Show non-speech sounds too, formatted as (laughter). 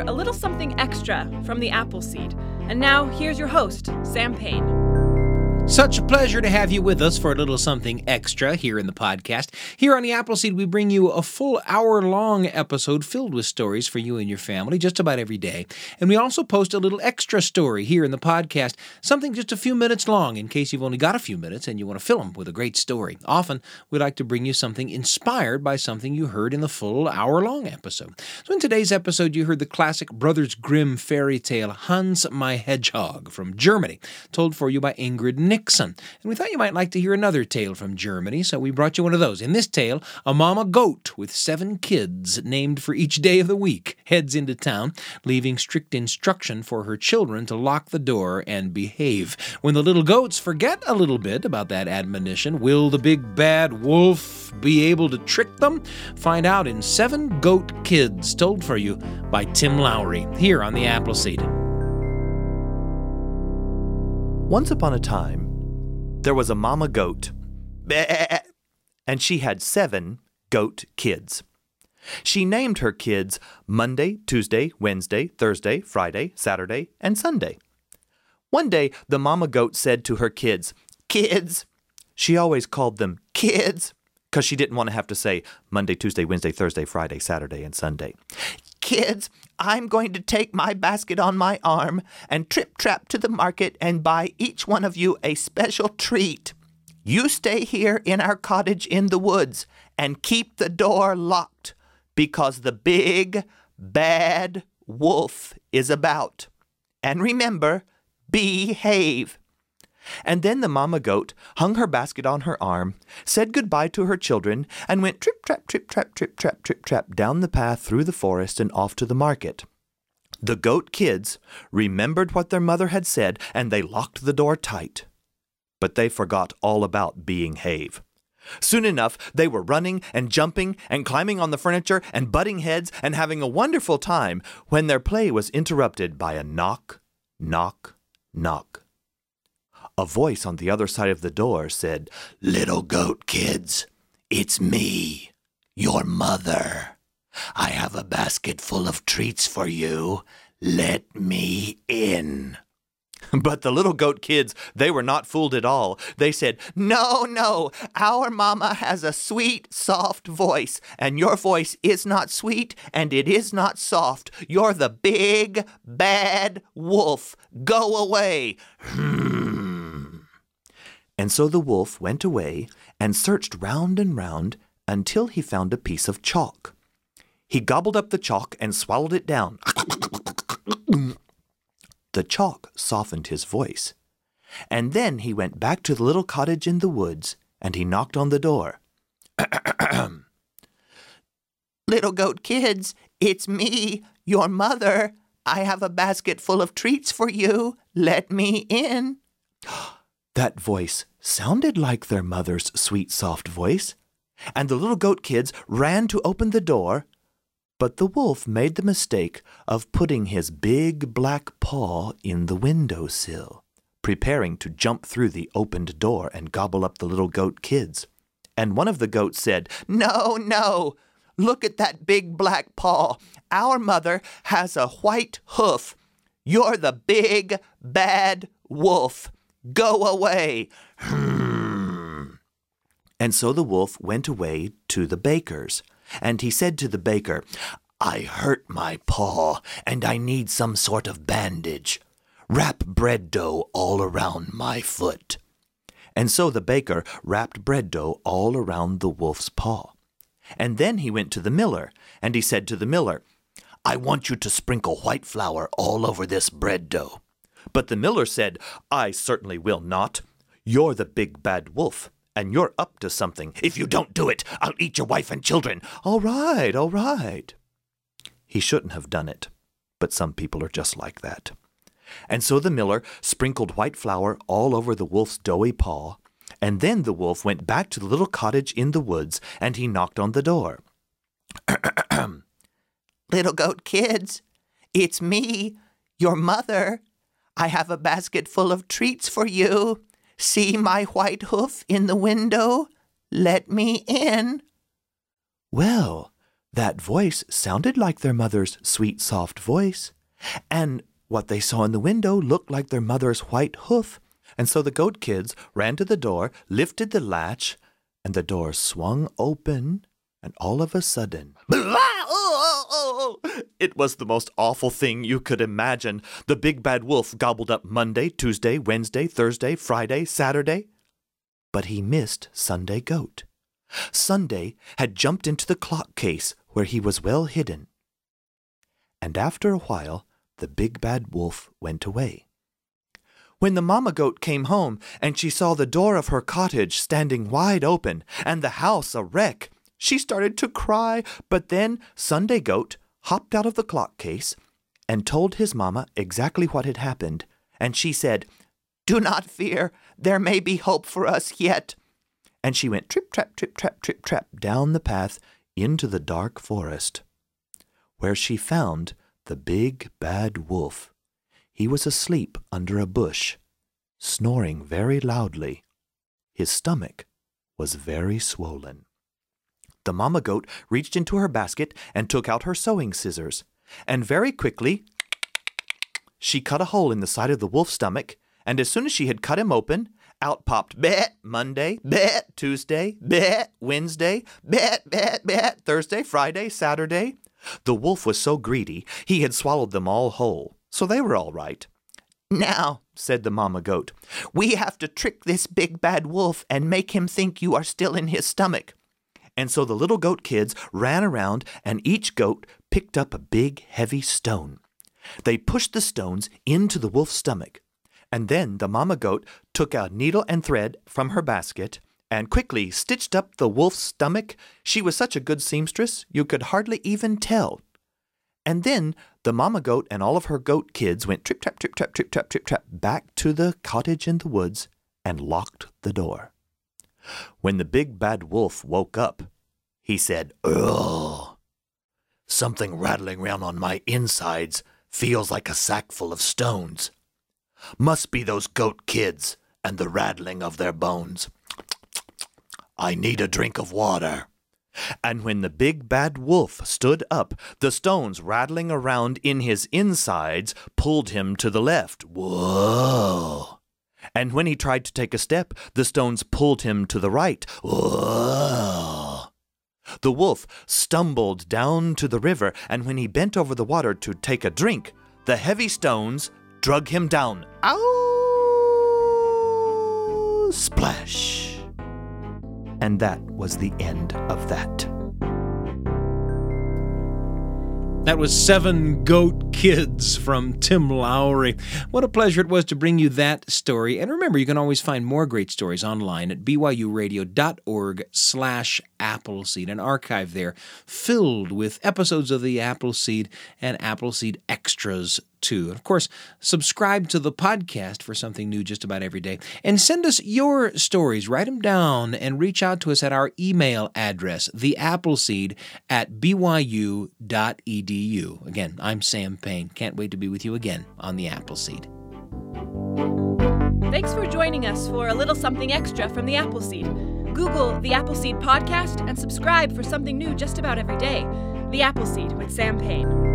A Little Something Extra from the Appleseed. And now, here's your host, Sam Payne. Such a pleasure to have you with us for a little something extra here in the podcast. Here on the Appleseed, we bring you a full hour long episode filled with stories for you and your family just about every day. And we also post a little extra story here in the podcast, something just a few minutes long in case you've only got a few minutes and you want to fill them with a great story. Often, we like to bring you something inspired by something you heard in the full hour long episode. So, in today's episode, you heard the classic Brothers Grimm fairy tale Hans My Hedgehog from Germany, told for you by Ingrid Nick. Nixon. And we thought you might like to hear another tale from Germany, so we brought you one of those. In this tale, a mama goat with seven kids, named for each day of the week, heads into town, leaving strict instruction for her children to lock the door and behave. When the little goats forget a little bit about that admonition, will the big bad wolf be able to trick them? Find out in Seven Goat Kids, told for you by Tim Lowry, here on the Appleseed. Once upon a time, there was a mama goat, and she had seven goat kids. She named her kids Monday, Tuesday, Wednesday, Thursday, Friday, Saturday, and Sunday. One day, the mama goat said to her kids, Kids! She always called them kids because she didn't want to have to say Monday, Tuesday, Wednesday, Thursday, Friday, Saturday, and Sunday. Kids, I'm going to take my basket on my arm and trip trap to the market and buy each one of you a special treat. You stay here in our cottage in the woods and keep the door locked because the big, bad wolf is about. And remember, behave. And then the mamma goat hung her basket on her arm, said goodbye to her children, and went trip trap, trip trap, trip trap, trip trap down the path through the forest and off to the market. The goat kids remembered what their mother had said, and they locked the door tight. But they forgot all about being have. Soon enough, they were running and jumping and climbing on the furniture and butting heads and having a wonderful time when their play was interrupted by a knock, knock, knock. A voice on the other side of the door said, Little goat kids, it's me, your mother. I have a basket full of treats for you. Let me in. (laughs) But the little goat kids, they were not fooled at all. They said, No, no, our mama has a sweet, soft voice, and your voice is not sweet and it is not soft. You're the big, bad wolf. Go away. Hmm. (laughs) And so the wolf went away and searched round and round until he found a piece of chalk. He gobbled up the chalk and swallowed it down. the chalk softened his voice. And then he went back to the little cottage in the woods and he knocked on the door. (clears throat) little goat kids, it's me, your mother. I have a basket full of treats for you. Let me in. That voice sounded like their mother's sweet, soft voice, and the little goat kids ran to open the door, but the wolf made the mistake of putting his big black paw in the window sill, preparing to jump through the opened door and gobble up the little goat kids. And one of the goats said, No, no, look at that big black paw. Our mother has a white hoof. You're the big, bad wolf. Go away! Hmm. and so the wolf went away to the baker's, and he said to the baker, I hurt my paw, and I need some sort of bandage. Wrap bread dough all around my foot. And so the baker wrapped bread dough all around the wolf's paw. And then he went to the miller, and he said to the miller, I want you to sprinkle white flour all over this bread dough. But the miller said, I certainly will not. You're the big bad wolf, and you're up to something. If you don't do it, I'll eat your wife and children. All right, all right. He shouldn't have done it, but some people are just like that. And so the miller sprinkled white flour all over the wolf's doughy paw, and then the wolf went back to the little cottage in the woods, and he knocked on the door. (clears throat) little goat kids, it's me, your mother. I have a basket full of treats for you. See my white hoof in the window? Let me in. Well, That voice sounded like their mother's sweet, soft voice. And what they saw in the window looked like their mother's white hoof. And so the goat kids ran to the door, lifted the latch, and the door swung open, and all of a sudden, (laughs) it was the most awful thing you could imagine. The big bad wolf gobbled up Monday, Tuesday, Wednesday, Thursday, Friday, Saturday. But he missed Sunday goat. Sunday had jumped into the clock case where he was well hidden. And after a while, the big bad wolf went away. When the mamma goat came home and she saw the door of her cottage standing wide open and the house a wreck, she started to cry. But then Sunday goat hopped out of the clock case and told his mamma exactly what had happened. And she said, Do not fear, there may be hope for us yet. And she went trip trap, trip trap, trip trap down the path into the dark forest, where she found the big bad wolf. He was asleep under a bush, snoring very loudly. His stomach was very swollen. The mamma goat reached into her basket and took out her sewing scissors, and very quickly she cut a hole in the side of the wolf's stomach, and as soon as she had cut him open, out popped bet Monday, bet Tuesday, bet Wednesday, bet bet bet Thursday, Friday, Saturday. The wolf was so greedy he had swallowed them all whole, so they were all right. Now, said the mamma goat, we have to trick this big bad wolf and make him think you are still in his stomach. And so the little goat kids ran around, and each goat picked up a big, heavy stone. They pushed the stones into the wolf's stomach. And then the mamma goat took a needle and thread from her basket and quickly stitched up the wolf's stomach. She was such a good seamstress, you could hardly even tell. And then the mamma goat and all of her goat kids went trip trap, trip trap, trip trap, trip trap back to the cottage in the woods and locked the door. When the big bad wolf woke up, he said, Ugh, something rattling round on my insides feels like a sack full of stones. Must be those goat kids and the rattling of their bones. I need a drink of water. And when the big bad wolf stood up, the stones rattling around in his insides pulled him to the left. Whoa! And when he tried to take a step, the stones pulled him to the right. The wolf stumbled down to the river, and when he bent over the water to take a drink, the heavy stones drug him down. Ow! Splash! And that was the end of that. That was Seven Goat Kids from Tim Lowry. What a pleasure it was to bring you that story. And remember, you can always find more great stories online at byuradio.org slash Appleseed, an archive there filled with episodes of the Appleseed and Appleseed extras too. And of course, subscribe to the podcast for something new just about every day. And send us your stories. Write them down and reach out to us at our email address, theappleseed at byu.edu. Again, I'm Sam Payne. Can't wait to be with you again on the Appleseed. Thanks for joining us for a little something extra from the Appleseed. Google the Appleseed podcast and subscribe for something new just about every day. The Appleseed with Sam Payne.